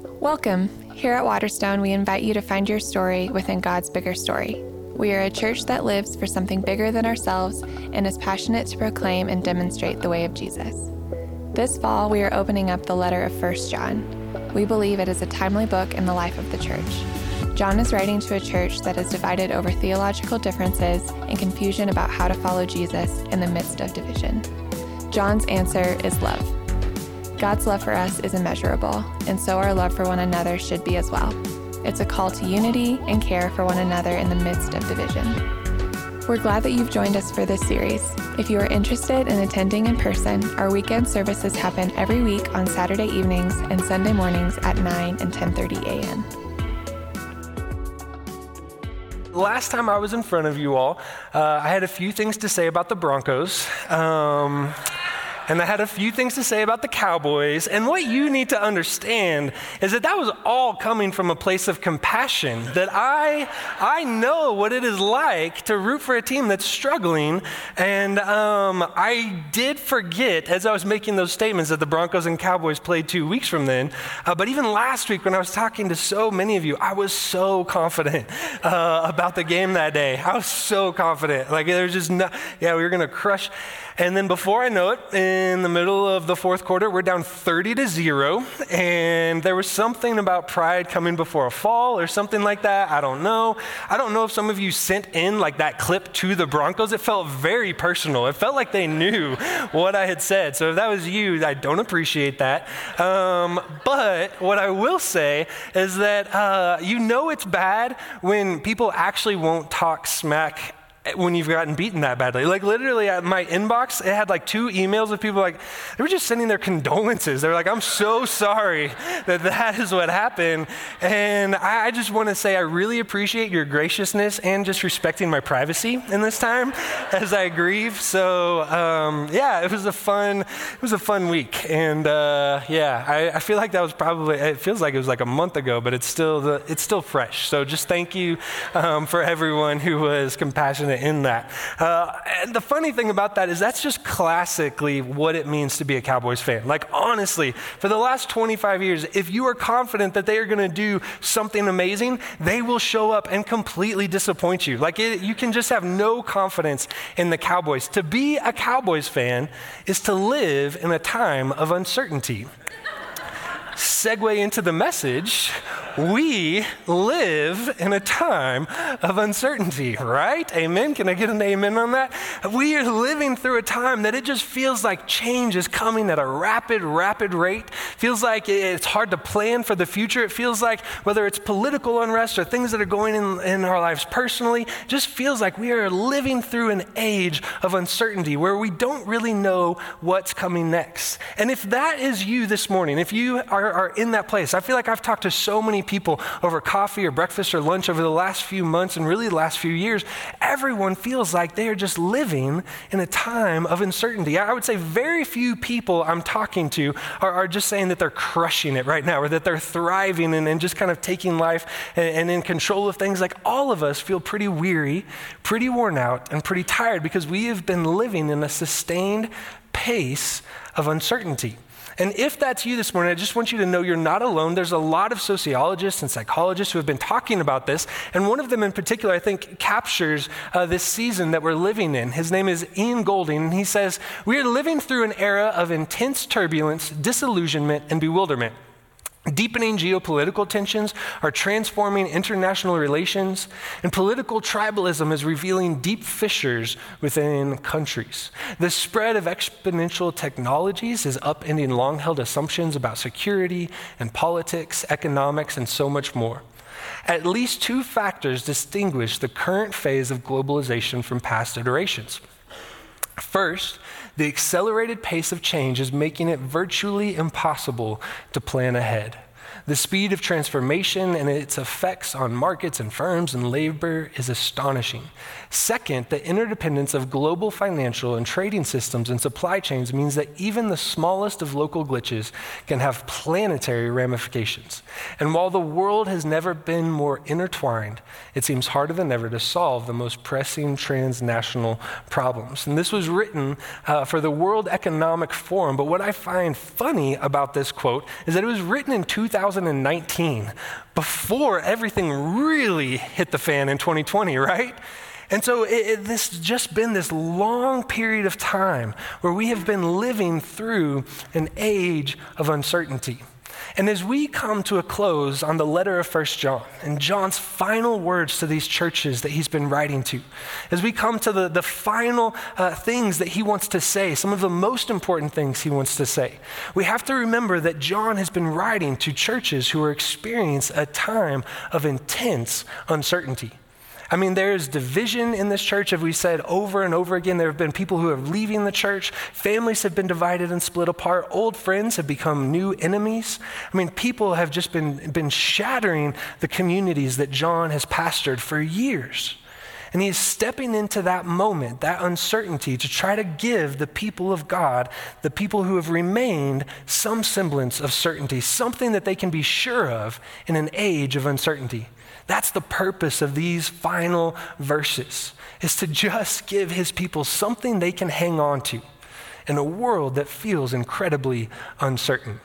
Welcome. Here at Waterstone, we invite you to find your story within God's bigger story. We are a church that lives for something bigger than ourselves and is passionate to proclaim and demonstrate the way of Jesus. This fall, we are opening up the letter of 1 John. We believe it is a timely book in the life of the church. John is writing to a church that is divided over theological differences and confusion about how to follow Jesus in the midst of division. John's answer is love. God's love for us is immeasurable, and so our love for one another should be as well. It's a call to unity and care for one another in the midst of division. We're glad that you've joined us for this series. If you are interested in attending in person, our weekend services happen every week on Saturday evenings and Sunday mornings at 9 and 10:30 a.m. Last time I was in front of you all, uh, I had a few things to say about the Broncos. Um, and I had a few things to say about the Cowboys. And what you need to understand is that that was all coming from a place of compassion. That I, I know what it is like to root for a team that's struggling. And um, I did forget as I was making those statements that the Broncos and Cowboys played two weeks from then. Uh, but even last week, when I was talking to so many of you, I was so confident uh, about the game that day. I was so confident. Like, there's just no, yeah, we were going to crush. And then before I know it, in the middle of the fourth quarter, we're down 30 to zero. And there was something about pride coming before a fall or something like that. I don't know. I don't know if some of you sent in like that clip to the Broncos. It felt very personal. It felt like they knew what I had said. So if that was you, I don't appreciate that. Um, but what I will say is that uh, you know it's bad when people actually won't talk smack when you've gotten beaten that badly. Like literally at my inbox, it had like two emails of people like, they were just sending their condolences. They were like, I'm so sorry that that is what happened. And I, I just want to say I really appreciate your graciousness and just respecting my privacy in this time as I grieve. So um, yeah, it was a fun, it was a fun week. And uh, yeah, I, I, feel like that was probably, it feels like it was like a month ago, but it's still, the, it's still fresh. So just thank you um, for everyone who was compassionate in that. Uh, and the funny thing about that is that's just classically what it means to be a Cowboys fan. Like, honestly, for the last 25 years, if you are confident that they are going to do something amazing, they will show up and completely disappoint you. Like, it, you can just have no confidence in the Cowboys. To be a Cowboys fan is to live in a time of uncertainty segue into the message, we live in a time of uncertainty, right? Amen. Can I get an amen on that? We are living through a time that it just feels like change is coming at a rapid, rapid rate. Feels like it's hard to plan for the future. It feels like whether it's political unrest or things that are going in, in our lives personally, just feels like we are living through an age of uncertainty where we don't really know what's coming next. And if that is you this morning, if you are are, are in that place. I feel like I've talked to so many people over coffee or breakfast or lunch over the last few months and really the last few years. Everyone feels like they are just living in a time of uncertainty. I would say very few people I'm talking to are, are just saying that they're crushing it right now or that they're thriving and, and just kind of taking life and, and in control of things. Like all of us feel pretty weary, pretty worn out, and pretty tired because we have been living in a sustained pace of uncertainty. And if that's you this morning, I just want you to know you're not alone. There's a lot of sociologists and psychologists who have been talking about this. And one of them in particular, I think, captures uh, this season that we're living in. His name is Ian Goldin. And he says, We are living through an era of intense turbulence, disillusionment, and bewilderment. Deepening geopolitical tensions are transforming international relations, and political tribalism is revealing deep fissures within countries. The spread of exponential technologies is upending long held assumptions about security and politics, economics, and so much more. At least two factors distinguish the current phase of globalization from past iterations. First, the accelerated pace of change is making it virtually impossible to plan ahead. The speed of transformation and its effects on markets and firms and labor is astonishing. Second, the interdependence of global financial and trading systems and supply chains means that even the smallest of local glitches can have planetary ramifications. And while the world has never been more intertwined, it seems harder than ever to solve the most pressing transnational problems. And this was written uh, for the World Economic Forum. But what I find funny about this quote is that it was written in 2000. 2019, before everything really hit the fan in 2020, right? And so it, it, this just been this long period of time where we have been living through an age of uncertainty. And as we come to a close on the letter of First John and John's final words to these churches that he's been writing to, as we come to the, the final uh, things that he wants to say, some of the most important things he wants to say, we have to remember that John has been writing to churches who are experiencing a time of intense uncertainty. I mean, there is division in this church, as we said over and over again. There have been people who are leaving the church. Families have been divided and split apart. Old friends have become new enemies. I mean, people have just been, been shattering the communities that John has pastored for years. And he's stepping into that moment, that uncertainty, to try to give the people of God, the people who have remained, some semblance of certainty, something that they can be sure of in an age of uncertainty. That's the purpose of these final verses, is to just give his people something they can hang on to in a world that feels incredibly uncertain.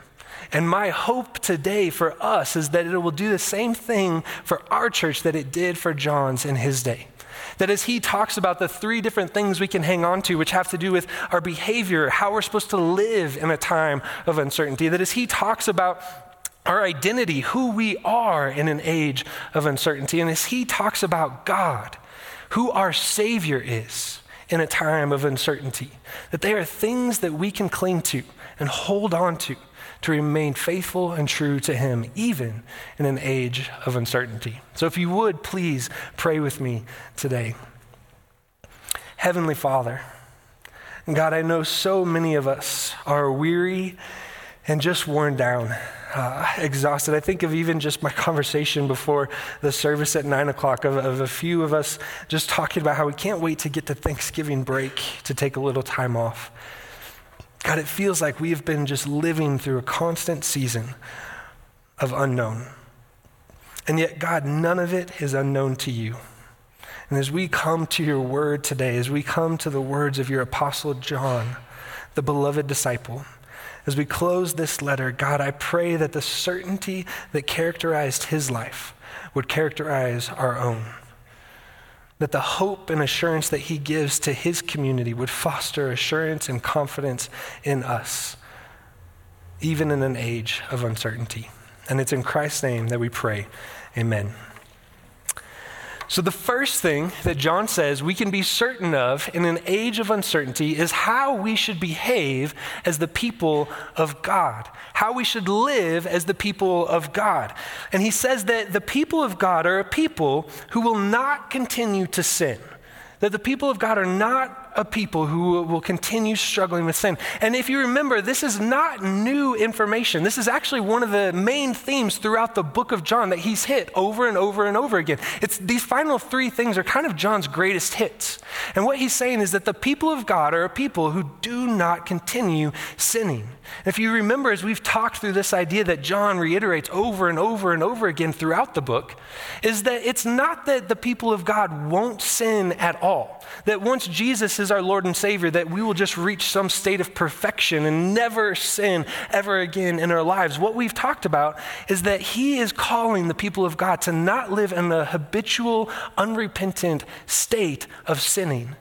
And my hope today for us is that it will do the same thing for our church that it did for John's in his day. That as he talks about the three different things we can hang on to, which have to do with our behavior, how we're supposed to live in a time of uncertainty, that as he talks about our identity, who we are in an age of uncertainty. And as he talks about God, who our Savior is in a time of uncertainty, that they are things that we can cling to and hold on to to remain faithful and true to Him, even in an age of uncertainty. So if you would, please pray with me today. Heavenly Father, God, I know so many of us are weary and just worn down uh, exhausted. I think of even just my conversation before the service at nine o'clock of, of a few of us just talking about how we can't wait to get to Thanksgiving break to take a little time off. God, it feels like we have been just living through a constant season of unknown. And yet, God, none of it is unknown to you. And as we come to your word today, as we come to the words of your apostle John, the beloved disciple, as we close this letter, God, I pray that the certainty that characterized his life would characterize our own. That the hope and assurance that he gives to his community would foster assurance and confidence in us, even in an age of uncertainty. And it's in Christ's name that we pray. Amen. So, the first thing that John says we can be certain of in an age of uncertainty is how we should behave as the people of God, how we should live as the people of God. And he says that the people of God are a people who will not continue to sin, that the people of God are not a people who will continue struggling with sin. And if you remember, this is not new information. This is actually one of the main themes throughout the book of John that he's hit over and over and over again. It's these final three things are kind of John's greatest hits. And what he's saying is that the people of God are a people who do not continue sinning. If you remember, as we've talked through this idea that John reiterates over and over and over again throughout the book, is that it's not that the people of God won't sin at all. That once Jesus is our Lord and Savior, that we will just reach some state of perfection and never sin ever again in our lives. What we've talked about is that He is calling the people of God to not live in a habitual, unrepentant state of sinning.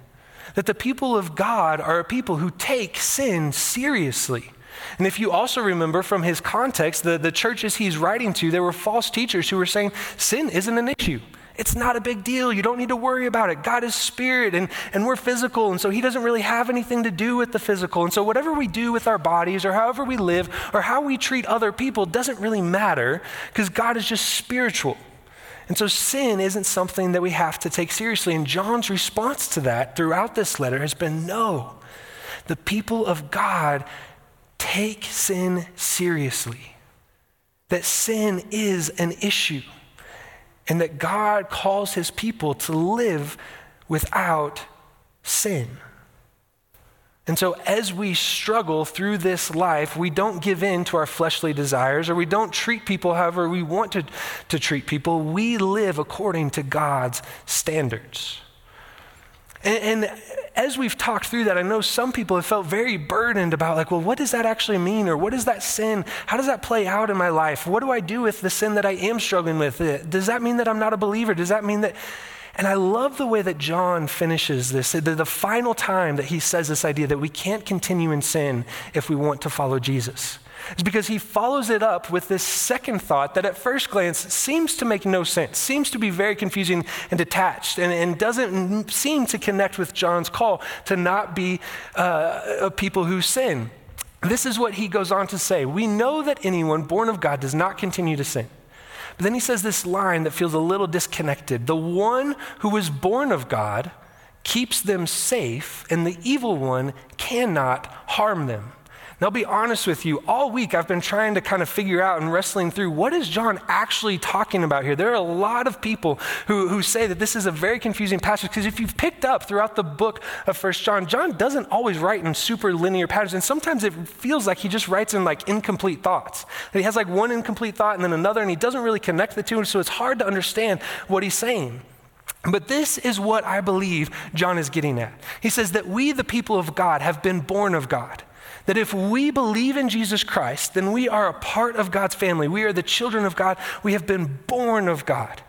That the people of God are a people who take sin seriously. And if you also remember from his context, the, the churches he's writing to, there were false teachers who were saying sin isn't an issue. It's not a big deal. You don't need to worry about it. God is spirit and, and we're physical. And so he doesn't really have anything to do with the physical. And so whatever we do with our bodies or however we live or how we treat other people doesn't really matter because God is just spiritual. And so sin isn't something that we have to take seriously. And John's response to that throughout this letter has been no. The people of God take sin seriously. That sin is an issue and that God calls his people to live without sin. And so, as we struggle through this life, we don't give in to our fleshly desires or we don't treat people however we want to, to treat people. We live according to God's standards. And, and as we've talked through that, I know some people have felt very burdened about, like, well, what does that actually mean? Or what is that sin? How does that play out in my life? What do I do with the sin that I am struggling with? Uh, does that mean that I'm not a believer? Does that mean that. And I love the way that John finishes this. The, the final time that he says this idea that we can't continue in sin if we want to follow Jesus is because he follows it up with this second thought that at first glance seems to make no sense, seems to be very confusing and detached, and, and doesn't seem to connect with John's call to not be uh, people who sin. This is what he goes on to say We know that anyone born of God does not continue to sin. But then he says this line that feels a little disconnected. The one who was born of God keeps them safe, and the evil one cannot harm them. I'll be honest with you, all week I've been trying to kind of figure out and wrestling through what is John actually talking about here. There are a lot of people who, who say that this is a very confusing passage because if you've picked up throughout the book of First John, John doesn't always write in super linear patterns, and sometimes it feels like he just writes in like incomplete thoughts. That he has like one incomplete thought and then another, and he doesn't really connect the two, so it's hard to understand what he's saying. But this is what I believe John is getting at. He says that we, the people of God, have been born of God. That if we believe in Jesus Christ, then we are a part of God's family. We are the children of God. We have been born of God.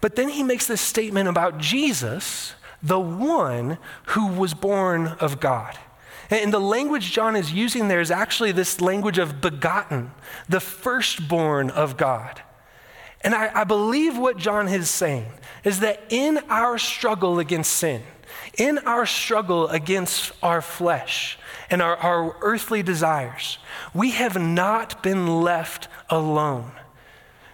But then he makes this statement about Jesus, the one who was born of God. And the language John is using there is actually this language of begotten, the firstborn of God. And I, I, believe what John is saying is that in our struggle against sin, in our struggle against our flesh, and our, our earthly desires, we have not been left alone.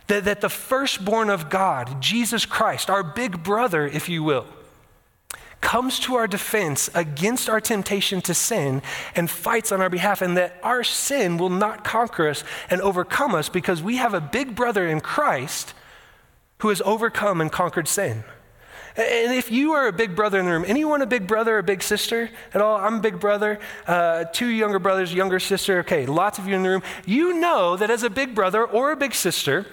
That, that the firstborn of God, Jesus Christ, our big brother, if you will, comes to our defense against our temptation to sin and fights on our behalf, and that our sin will not conquer us and overcome us because we have a big brother in Christ who has overcome and conquered sin. And if you are a big brother in the room, anyone a big brother or a big sister at all? I'm a big brother, uh, two younger brothers, younger sister. Okay, lots of you in the room. You know that as a big brother or a big sister,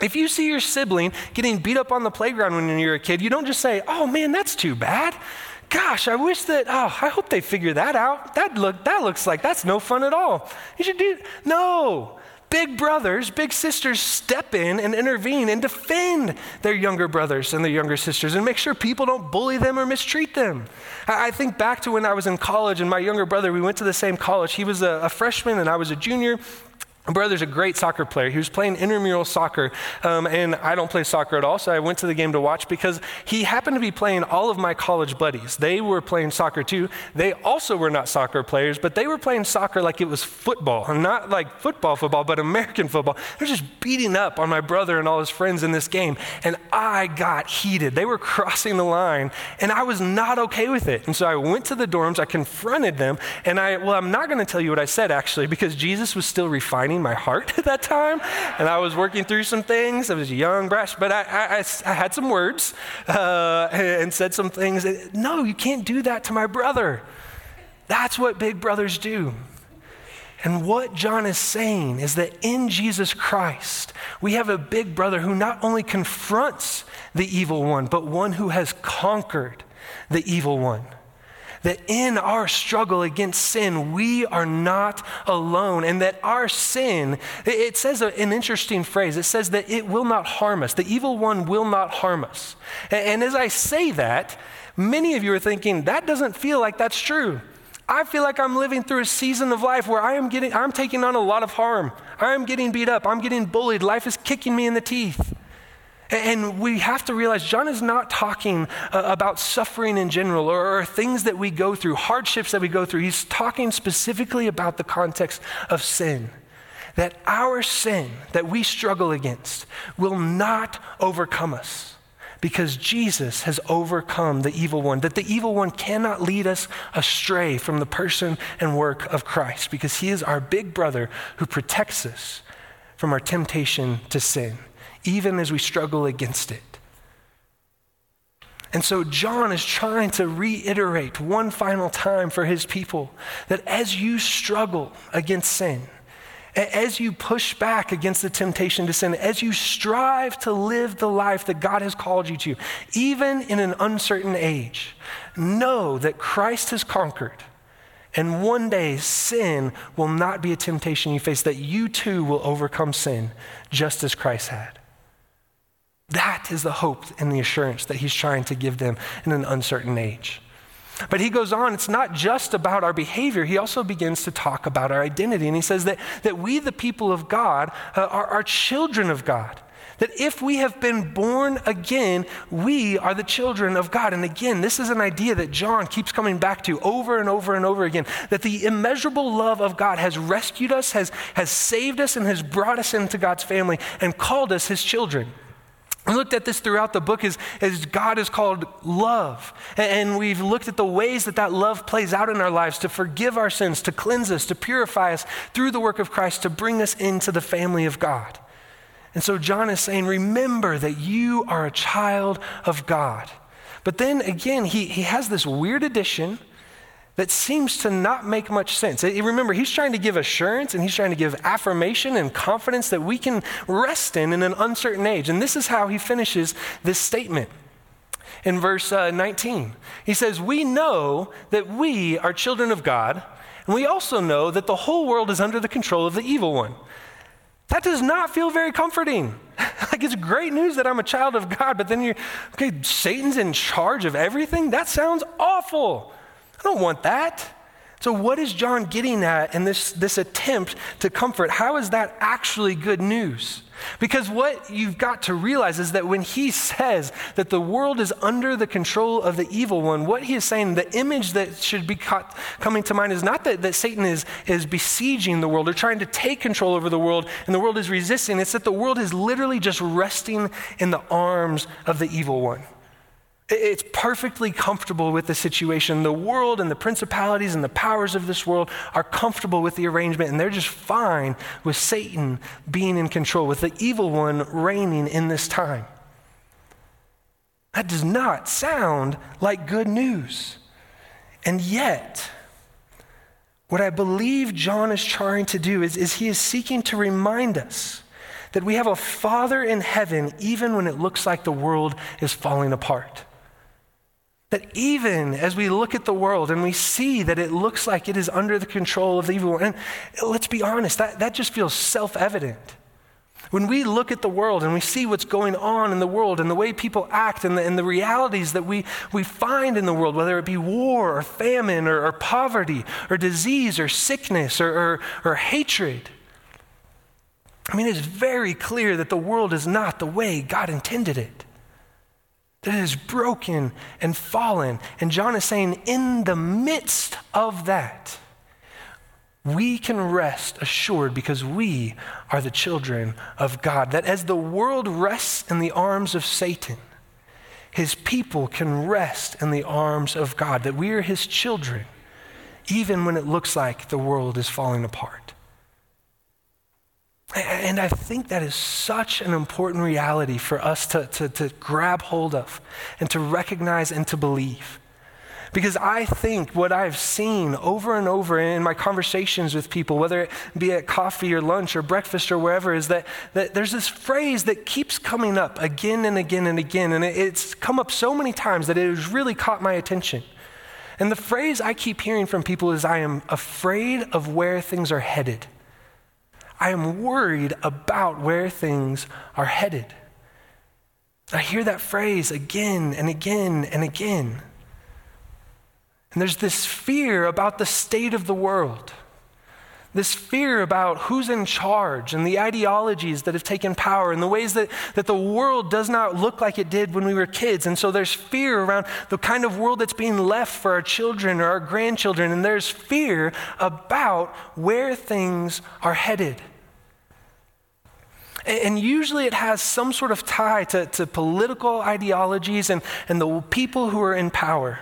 if you see your sibling getting beat up on the playground when you're a kid, you don't just say, oh man, that's too bad. Gosh, I wish that, oh, I hope they figure that out. That, look, that looks like that's no fun at all. You should do, no big brothers, big sisters step in and intervene and defend their younger brothers and their younger sisters and make sure people don't bully them or mistreat them. I think back to when I was in college and my younger brother, we went to the same college. He was a, a freshman and I was a junior. My brother's a great soccer player. He was playing intramural soccer, um, and I don't play soccer at all, so I went to the game to watch because he happened to be playing all of my college buddies. They were playing soccer too. They also were not soccer players, but they were playing soccer like it was football, and not like football, football, but American football. They're just beating up on my brother and all his friends in this game, and I got heated. They were crossing the line, and I was not okay with it. And so I went to the dorms, I confronted them, and I, well, I'm not going to tell you what I said actually, because Jesus was still refining my heart at that time. And I was working through some things. I was young, brash, but I, I, I had some words uh, and said some things. No, you can't do that to my brother. That's what big brothers do. And what John is saying is that in Jesus Christ, we have a big brother who not only confronts the evil one, but one who has conquered the evil one that in our struggle against sin, we are not alone, and that our sin, it says an interesting phrase. It says that it will not harm us. The evil one will not harm us. And as I say that, many of you are thinking, that doesn't feel like that's true. I feel like I'm living through a season of life where I am getting, I'm taking on a lot of harm. I'm getting beat up. I'm getting bullied. Life is kicking me in the teeth. And we have to realize John is not talking uh, about suffering in general or, or, things that we go through, hardships that we go through. He's talking specifically about the context of sin. That our sin that we struggle against will not overcome us because Jesus has overcome the evil one. That the evil one cannot lead us astray from the person and work of Christ because he is our big brother who protects us from our temptation to sin even as we struggle against it. And so John is trying to reiterate one final time for his people that as you struggle against sin, as you push back against the temptation to sin, as you strive to live the life that God has called you to, even in an uncertain age, know that Christ has conquered. And one day, sin will not be a temptation you face, that you too will overcome sin just as Christ had. That is the hope and the assurance that he's trying to give them in an uncertain age. But he goes on, it's not just about our behavior. He also begins to talk about our identity. And he says that, that we, the people of God, uh, are, are children of God. That if we have been born again, we are the children of God. And again, this is an idea that John keeps coming back to over and over and over again that the immeasurable love of God has rescued us, has, has saved us, and has brought us into God's family and called us his children. We looked at this throughout the book as, as God is called love. And we've looked at the ways that that love plays out in our lives to forgive our sins, to cleanse us, to purify us through the work of Christ, to bring us into the family of God. And so John is saying, remember that you are a child of God. But then again, he, he has this weird addition that seems to not make much sense. Remember, he's trying to give assurance and he's trying to give affirmation and confidence that we can rest in in an uncertain age. And this is how he finishes this statement. In verse uh, 19, he says, We know that we are children of God, and we also know that the whole world is under the control of the evil one. That does not feel very comforting. like it's great news that I'm a child of God, but then you're, okay, Satan's in charge of everything? That sounds awful. I don't want that. So, what is John getting at in this, this attempt to comfort? How is that actually good news? Because what you've got to realize is that when he says that the world is under the control of the evil one, what he is saying, the image that should be caught, coming to mind is not that, that Satan is, is besieging the world or trying to take control over the world and the world is resisting. It's that the world is literally just resting in the arms of the evil one. It's perfectly comfortable with the situation. The world and the principalities and the powers of this world are comfortable with the arrangement, and they're just fine with Satan being in control, with the evil one reigning in this time. That does not sound like good news. And yet, what I believe John is trying to do is, is he is seeking to remind us that we have a Father in heaven even when it looks like the world is falling apart. That even as we look at the world and we see that it looks like it is under the control of the evil one, and let's be honest, that, that just feels self evident. When we look at the world and we see what's going on in the world and the way people act and the, and the realities that we, we find in the world, whether it be war or famine or, or poverty or disease or sickness or, or, or hatred, I mean, it's very clear that the world is not the way God intended it that is broken and fallen. And John is saying, in the midst of that, we can rest assured because we are the children of God. That as the world rests in the arms of Satan, his people can rest in the arms of God. That we are his children, even when it looks like the world is falling apart. And I think that is such an important reality for us to, to, to, grab hold of and to recognize and to believe. Because I think what I've seen over and over in my conversations with people, whether it be at coffee or lunch or breakfast or wherever, is that, that there's this phrase that keeps coming up again and again and again. And it's come up so many times that it has really caught my attention. And the phrase I keep hearing from people is I am afraid of where things are headed. I am worried about where things are headed. I hear that phrase again and again and again. And there's this fear about the state of the world, this fear about who's in charge and the ideologies that have taken power and the ways that, that the world does not look like it did when we were kids. And so there's fear around the kind of world that's being left for our children or our grandchildren. And there's fear about where things are headed. And usually it has some sort of tie to, to political ideologies and, and the people who are in power.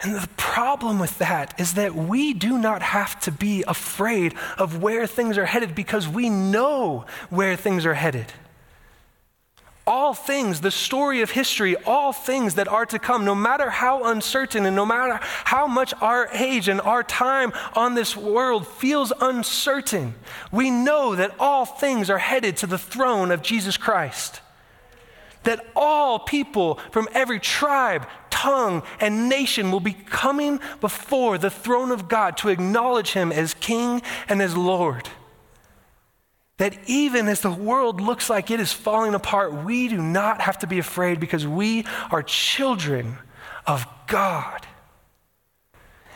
And the problem with that is that we do not have to be afraid of where things are headed because we know where things are headed. All things, the story of history, all things that are to come, no matter how uncertain and no matter how much our age and our time on this world feels uncertain, we know that all things are headed to the throne of Jesus Christ that all people from every tribe, tongue, and nation will be coming before the throne of God to acknowledge him as King and as Lord. That even as the world looks like it is falling apart, we do not have to be afraid because we are children of God.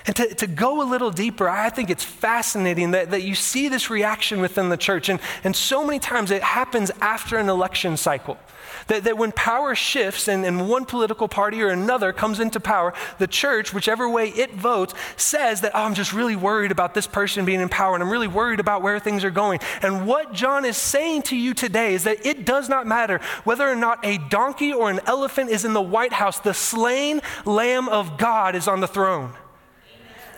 And to, to go a little deeper, I think it's fascinating that, that you see this reaction within the church. And, and so many times it happens after an election cycle. That, that when power shifts and, and one political party or another comes into power, the church, whichever way it votes, says that, oh, I'm just really worried about this person being in power and I'm really worried about where things are going. And what John is saying to you today is that it does not matter whether or not a donkey or an elephant is in the White House, the slain Lamb of God is on the throne.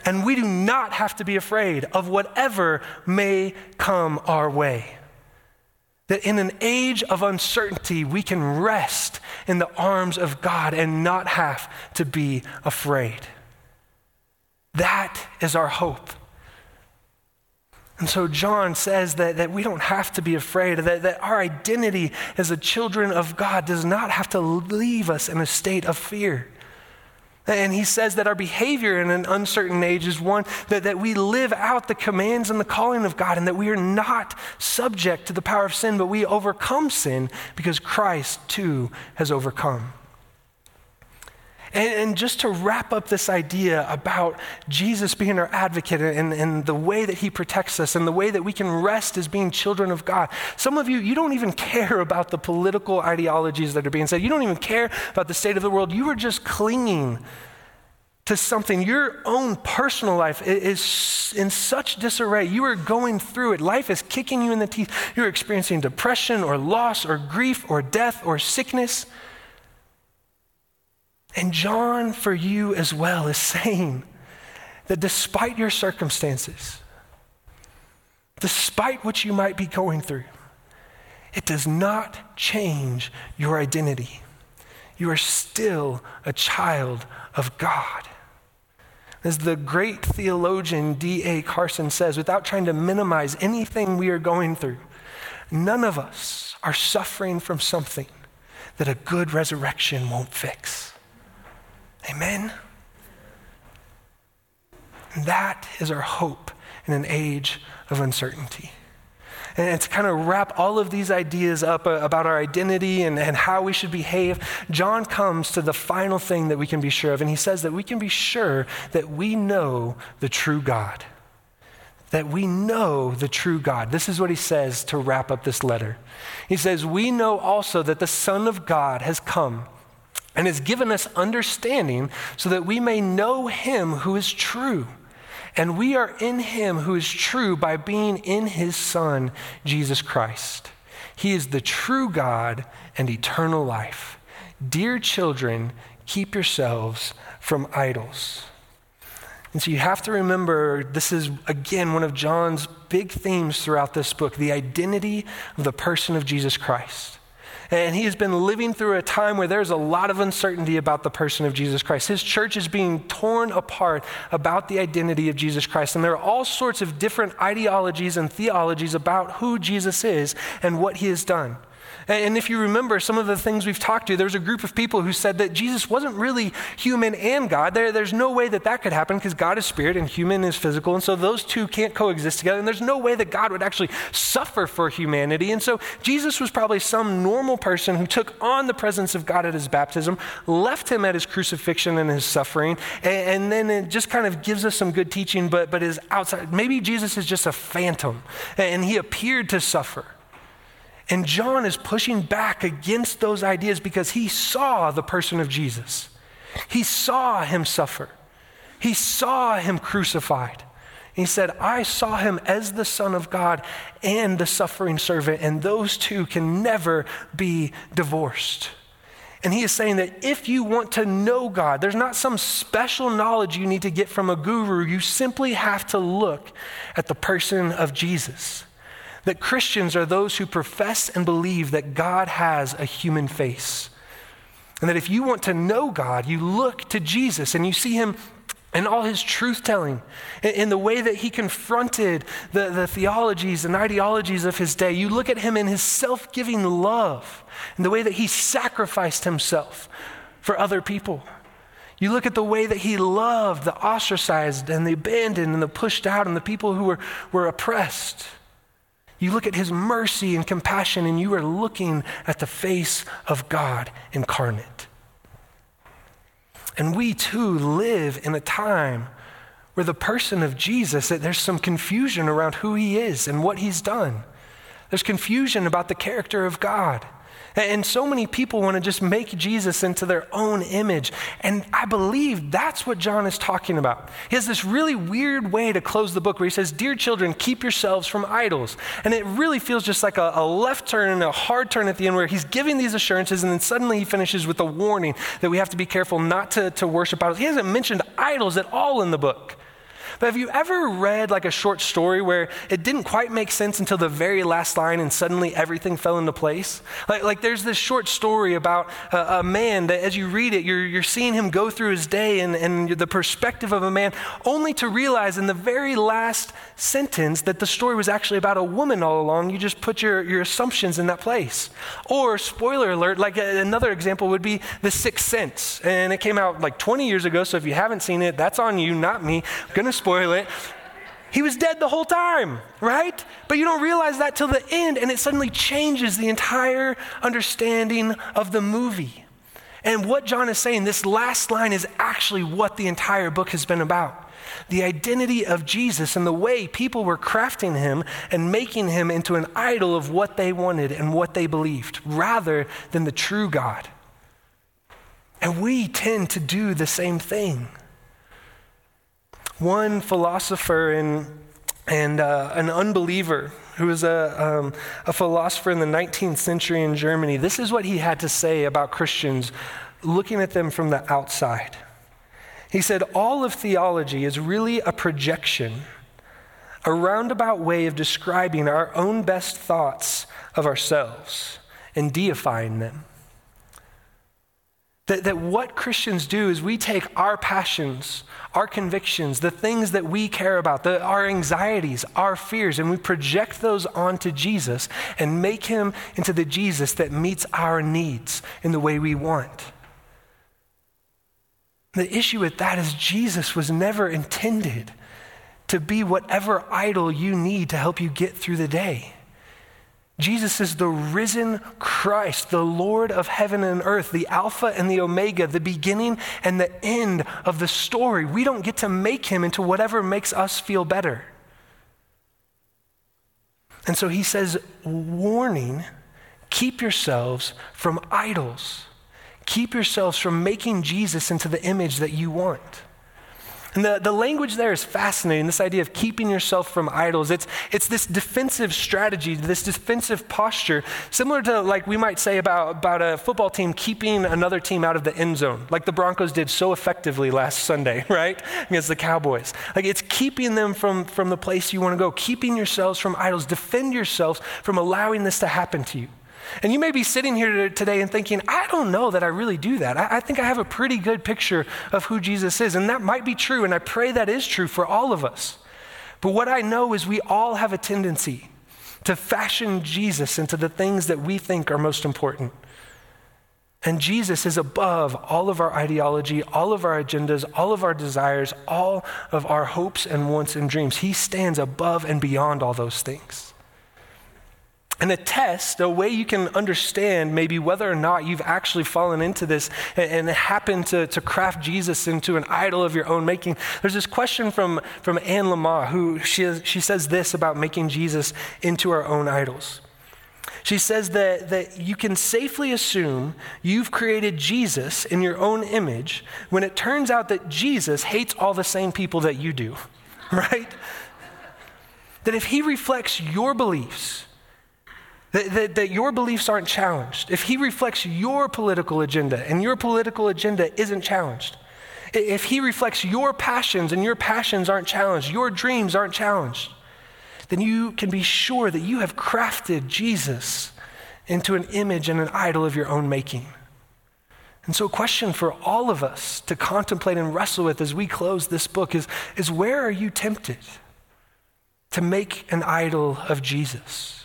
And we do not have to be afraid of whatever may come our way. That in an age of uncertainty, we can rest in the arms of God and not have to be afraid. That is our hope. And so John says that, that we don't have to be afraid, that, that our identity as the children of God does not have to leave us in a state of fear. And he says that our behavior in an uncertain age is one that, that we live out the commands and the calling of God, and that we are not subject to the power of sin, but we overcome sin because Christ too has overcome. And, and, just to wrap up this idea about Jesus being our advocate and, and the way that he protects us and the way that we can rest as being children of God. Some of you, you don't even care about the political ideologies that are being said. You don't even care about the state of the world. You are just clinging to something. Your own personal life is in such disarray. You are going through it. Life is kicking you in the teeth. You're experiencing depression or loss or grief or death or sickness. And John, for you as well, is saying that despite your circumstances, despite what you might be going through, it does not change your identity. You are still a child of God. As the great theologian D.A. Carson says, without trying to minimize anything we are going through, none of us are suffering from something that a good resurrection won't fix. Amen? And that is our hope in an age of uncertainty. And to kind of wrap all of these ideas up uh, about our identity and, and how we should behave, John comes to the final thing that we can be sure of. And he says that we can be sure that we know the true God. That we know the true God. This is what he says to wrap up this letter. He says, We know also that the Son of God has come and has given us understanding so that we may know him who is true. And we are in him who is true by being in his Son, Jesus Christ. He is the true God and eternal life. Dear children, keep yourselves from idols. And so you have to remember this is, again, one of John's big themes throughout this book the identity of the person of Jesus Christ. And he has been living through a time where there's a lot of uncertainty about the person of Jesus Christ. His church is being torn apart about the identity of Jesus Christ. And there are all sorts of different ideologies and theologies about who Jesus is and what he has done. And if you remember some of the things we've talked to, there was a group of people who said that Jesus wasn't really human and God. There, there's no way that that could happen because God is spirit and human is physical. And so those two can't coexist together. And there's no way that God would actually suffer for humanity. And so Jesus was probably some normal person who took on the presence of God at his baptism, left him at his crucifixion and his suffering, and, and then it just kind of gives us some good teaching, but, but is outside. Maybe Jesus is just a phantom and he appeared to suffer. And John is pushing back against those ideas because he saw the person of Jesus. He saw him suffer. He saw him crucified. He said, I saw him as the Son of God and the suffering servant, and those two can never be divorced. And he is saying that if you want to know God, there's not some special knowledge you need to get from a guru. You simply have to look at the person of Jesus that Christians are those who profess and believe that God has a human face. And that if you want to know God, you look to Jesus and you see him in all his truth telling, in the way that he confronted the, the theologies and ideologies of his day. You look at him in his self giving love, in the way that he sacrificed himself for other people. You look at the way that he loved the ostracized and the abandoned and the pushed out and the people who were, were oppressed. You look at his mercy and compassion, and you are looking at the face of God incarnate. And we too live in a time where the person of Jesus, that there's some confusion around who he is and what he's done. There's confusion about the character of God. And so many people want to just make Jesus into their own image. And I believe that's what John is talking about. He has this really weird way to close the book where he says, Dear children, keep yourselves from idols. And it really feels just like a, a left turn and a hard turn at the end where he's giving these assurances and then suddenly he finishes with a warning that we have to be careful not to, to worship idols. He hasn't mentioned idols at all in the book. But have you ever read like a short story where it didn't quite make sense until the very last line and suddenly everything fell into place? Like, like there's this short story about a, a man that as you read it, you're, you're seeing him go through his day and, and the perspective of a man, only to realize in the very last sentence that the story was actually about a woman all along. You just put your, your assumptions in that place. Or, spoiler alert, like a, another example would be The Sixth Sense. And it came out like 20 years ago, so if you haven't seen it, that's on you, not me. I'm to spoil it. He was dead the whole time, right? But you don't realize that till the end, and it suddenly changes the entire understanding of the movie. And what John is saying, this last line is actually what the entire book has been about the identity of Jesus and the way people were crafting him and making him into an idol of what they wanted and what they believed, rather than the true God. And we tend to do the same thing. One philosopher and, and uh, an unbeliever who was a, um, a philosopher in the 19th century in Germany, this is what he had to say about Christians looking at them from the outside. He said, All of theology is really a projection, a roundabout way of describing our own best thoughts of ourselves and deifying them. That, that what Christians do is we take our passions, our convictions, the things that we care about, the, our anxieties, our fears, and we project those onto Jesus and make him into the Jesus that meets our needs in the way we want. The issue with that is Jesus was never intended to be whatever idol you need to help you get through the day. Jesus is the risen Christ, the Lord of heaven and earth, the Alpha and the Omega, the beginning and the end of the story. We don't get to make him into whatever makes us feel better. And so he says, warning, keep yourselves from idols. Keep yourselves from making Jesus into the image that you want. And the, the language there is fascinating, this idea of keeping yourself from idols. It's, it's this defensive strategy, this defensive posture, similar to like we might say about, about a football team keeping another team out of the end zone, like the Broncos did so effectively last Sunday, right? Against the Cowboys. Like it's keeping them from, from the place you want to go, keeping yourselves from idols. Defend yourselves from allowing this to happen to you. And you may be sitting here today and thinking, I don't know that I really do that. I, I, think I have a pretty good picture of who Jesus is. And that might be true. And I pray that is true for all of us. But what I know is we all have a tendency to fashion Jesus into the things that we think are most important. And Jesus is above all of our ideology, all of our agendas, all of our desires, all of our hopes and wants and dreams. He stands above and beyond all those things. And a test, a way you can understand maybe whether or not you've actually fallen into this and, and happened to, to craft Jesus into an idol of your own making. There's this question from, from Anne Lamott, who she, she says this about making Jesus into our own idols. She says that, that you can safely assume you've created Jesus in your own image when it turns out that Jesus hates all the same people that you do, right? That if he reflects your beliefs, that, that, that, your beliefs aren't challenged, if he reflects your political agenda and your political agenda isn't challenged, if he reflects your passions and your passions aren't challenged, your dreams aren't challenged, then you can be sure that you have crafted Jesus into an image and an idol of your own making. And so, a question for all of us to contemplate and wrestle with as we close this book is, is where are you tempted to make an idol of Jesus?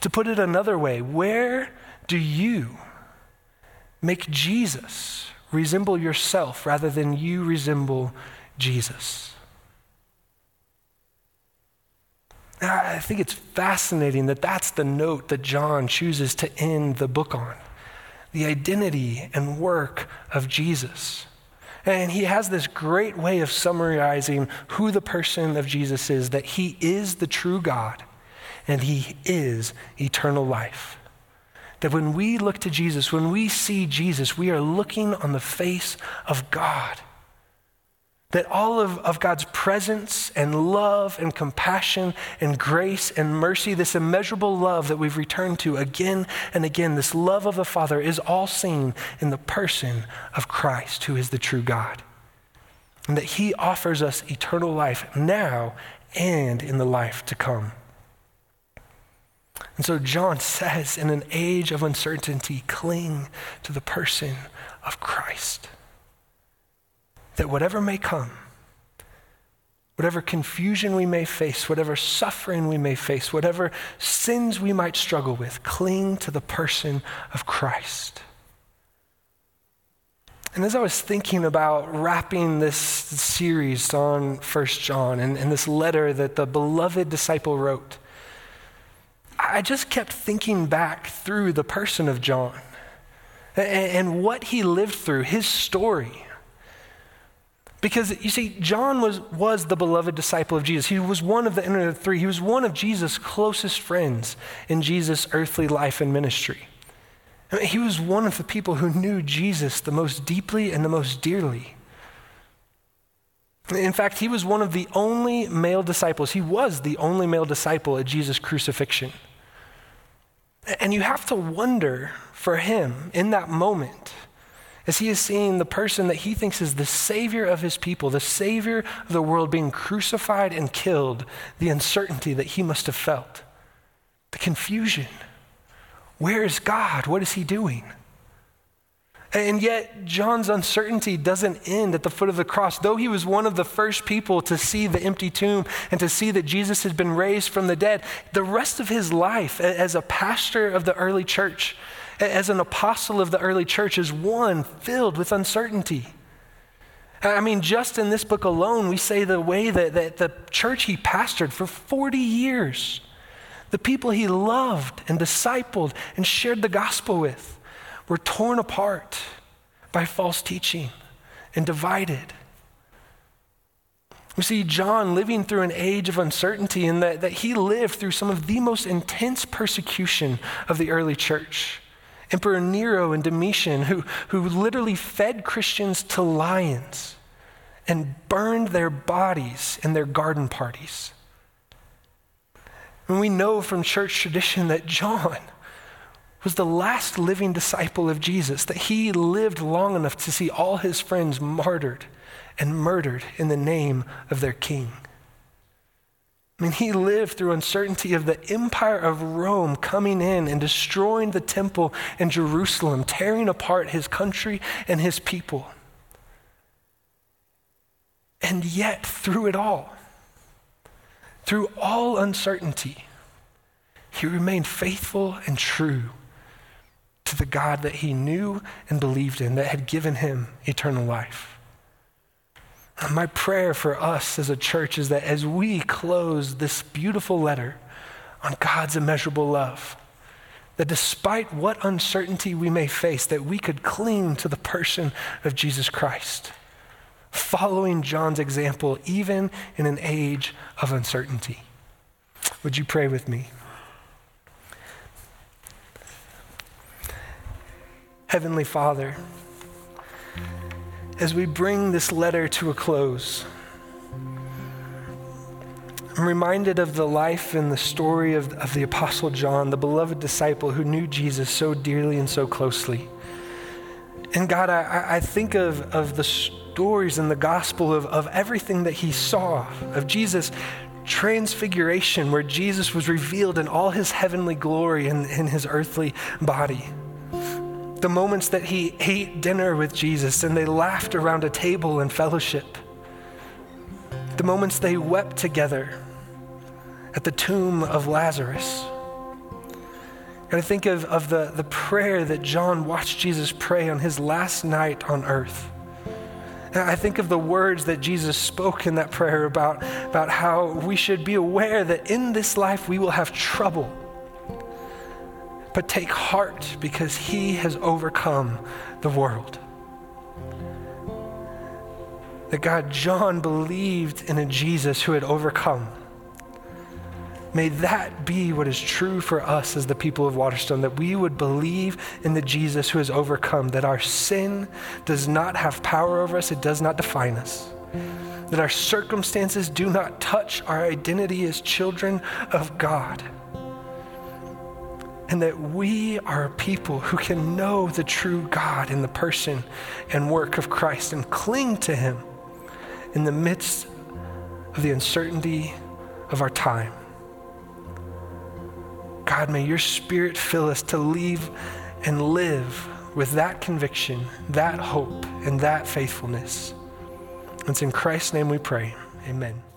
To put it another way, where do you make Jesus resemble yourself rather than you resemble Jesus? Ah, I think it's fascinating that that's the note that John chooses to end the book on the identity and work of Jesus. And he has this great way of summarizing who the person of Jesus is that he is the true God and he is eternal life. That when we look to Jesus, when we see Jesus, we are looking on the face of God. That all of, of God's presence and love and compassion and grace and mercy, this immeasurable love that we've returned to again and again, this love of the Father is all seen in the person of Christ, who is the true God. And that He offers us eternal life now and in the life to come. And so John says, in an age of uncertainty, cling to the person of Christ that whatever may come, whatever confusion we may face, whatever suffering we may face, whatever sins we might struggle with, cling to the person of Christ. And as I was thinking about wrapping this series on First John and, and this letter that the beloved disciple wrote, I just kept thinking back through the person of John and, and what he lived through, his story. Because you see, John was, was the beloved disciple of Jesus. He was one of the inner three. He was one of Jesus' closest friends in Jesus' earthly life and ministry. I mean, he was one of the people who knew Jesus the most deeply and the most dearly. In fact, he was one of the only male disciples. He was the only male disciple at Jesus' crucifixion. And you have to wonder for him in that moment as he is seeing the person that he thinks is the savior of his people, the savior of the world being crucified and killed, the uncertainty that he must have felt, the confusion. Where is God? What is he doing? And yet, John's uncertainty doesn't end at the foot of the cross. Though he was one of the first people to see the empty tomb and to see that Jesus had been raised from the dead, the rest of his life as a pastor of the early church, as an apostle of the early church is one filled with uncertainty. I mean, just in this book alone, we say the way that, that the church he pastored for 40 years, the people he loved and discipled and shared the gospel with, were torn apart by false teaching and divided. We see John living through an age of uncertainty and that, that he lived through some of the most intense persecution of the early church. Emperor Nero and Domitian, who, who literally fed Christians to lions and burned their bodies in their garden parties. And we know from church tradition that John was the last living disciple of Jesus, that he lived long enough to see all his friends martyred and murdered in the name of their king. I mean, he lived through uncertainty of the empire of Rome coming in and destroying the temple in Jerusalem, tearing apart his country and his people. And yet, through it all, through all uncertainty, he remained faithful and true to the God that he knew and believed in, that had given him eternal life. My prayer for us as a church is that as we close this beautiful letter on God's immeasurable love, that despite what uncertainty we may face, that we could cling to the person of Jesus Christ, following John's example even in an age of uncertainty. Would you pray with me? Heavenly Father, as we bring this letter to a close, I'm reminded of the life and the story of, of the Apostle John, the beloved disciple who knew Jesus so dearly and so closely. And God, I, I think of, of the stories in the gospel of, of everything that he saw, of Jesus transfiguration, where Jesus was revealed in all his heavenly glory in, in his earthly body. The moments that he ate dinner with Jesus and they laughed around a table in fellowship. The moments they wept together at the tomb of Lazarus. And I think of, of the, the prayer that John watched Jesus pray on his last night on earth. And I think of the words that Jesus spoke in that prayer about, about how we should be aware that in this life we will have trouble. But take heart because he has overcome the world. That God, John believed in a Jesus who had overcome. May that be what is true for us as the people of Waterstone, that we would believe in the Jesus who has overcome, that our sin does not have power over us, it does not define us, that our circumstances do not touch our identity as children of God, and that we are a people who can know the true God in the person and work of Christ and cling to Him in the midst of the uncertainty of our time. God, may your spirit fill us to leave and live with that conviction, that hope, and that faithfulness. It's in Christ's name we pray. Amen.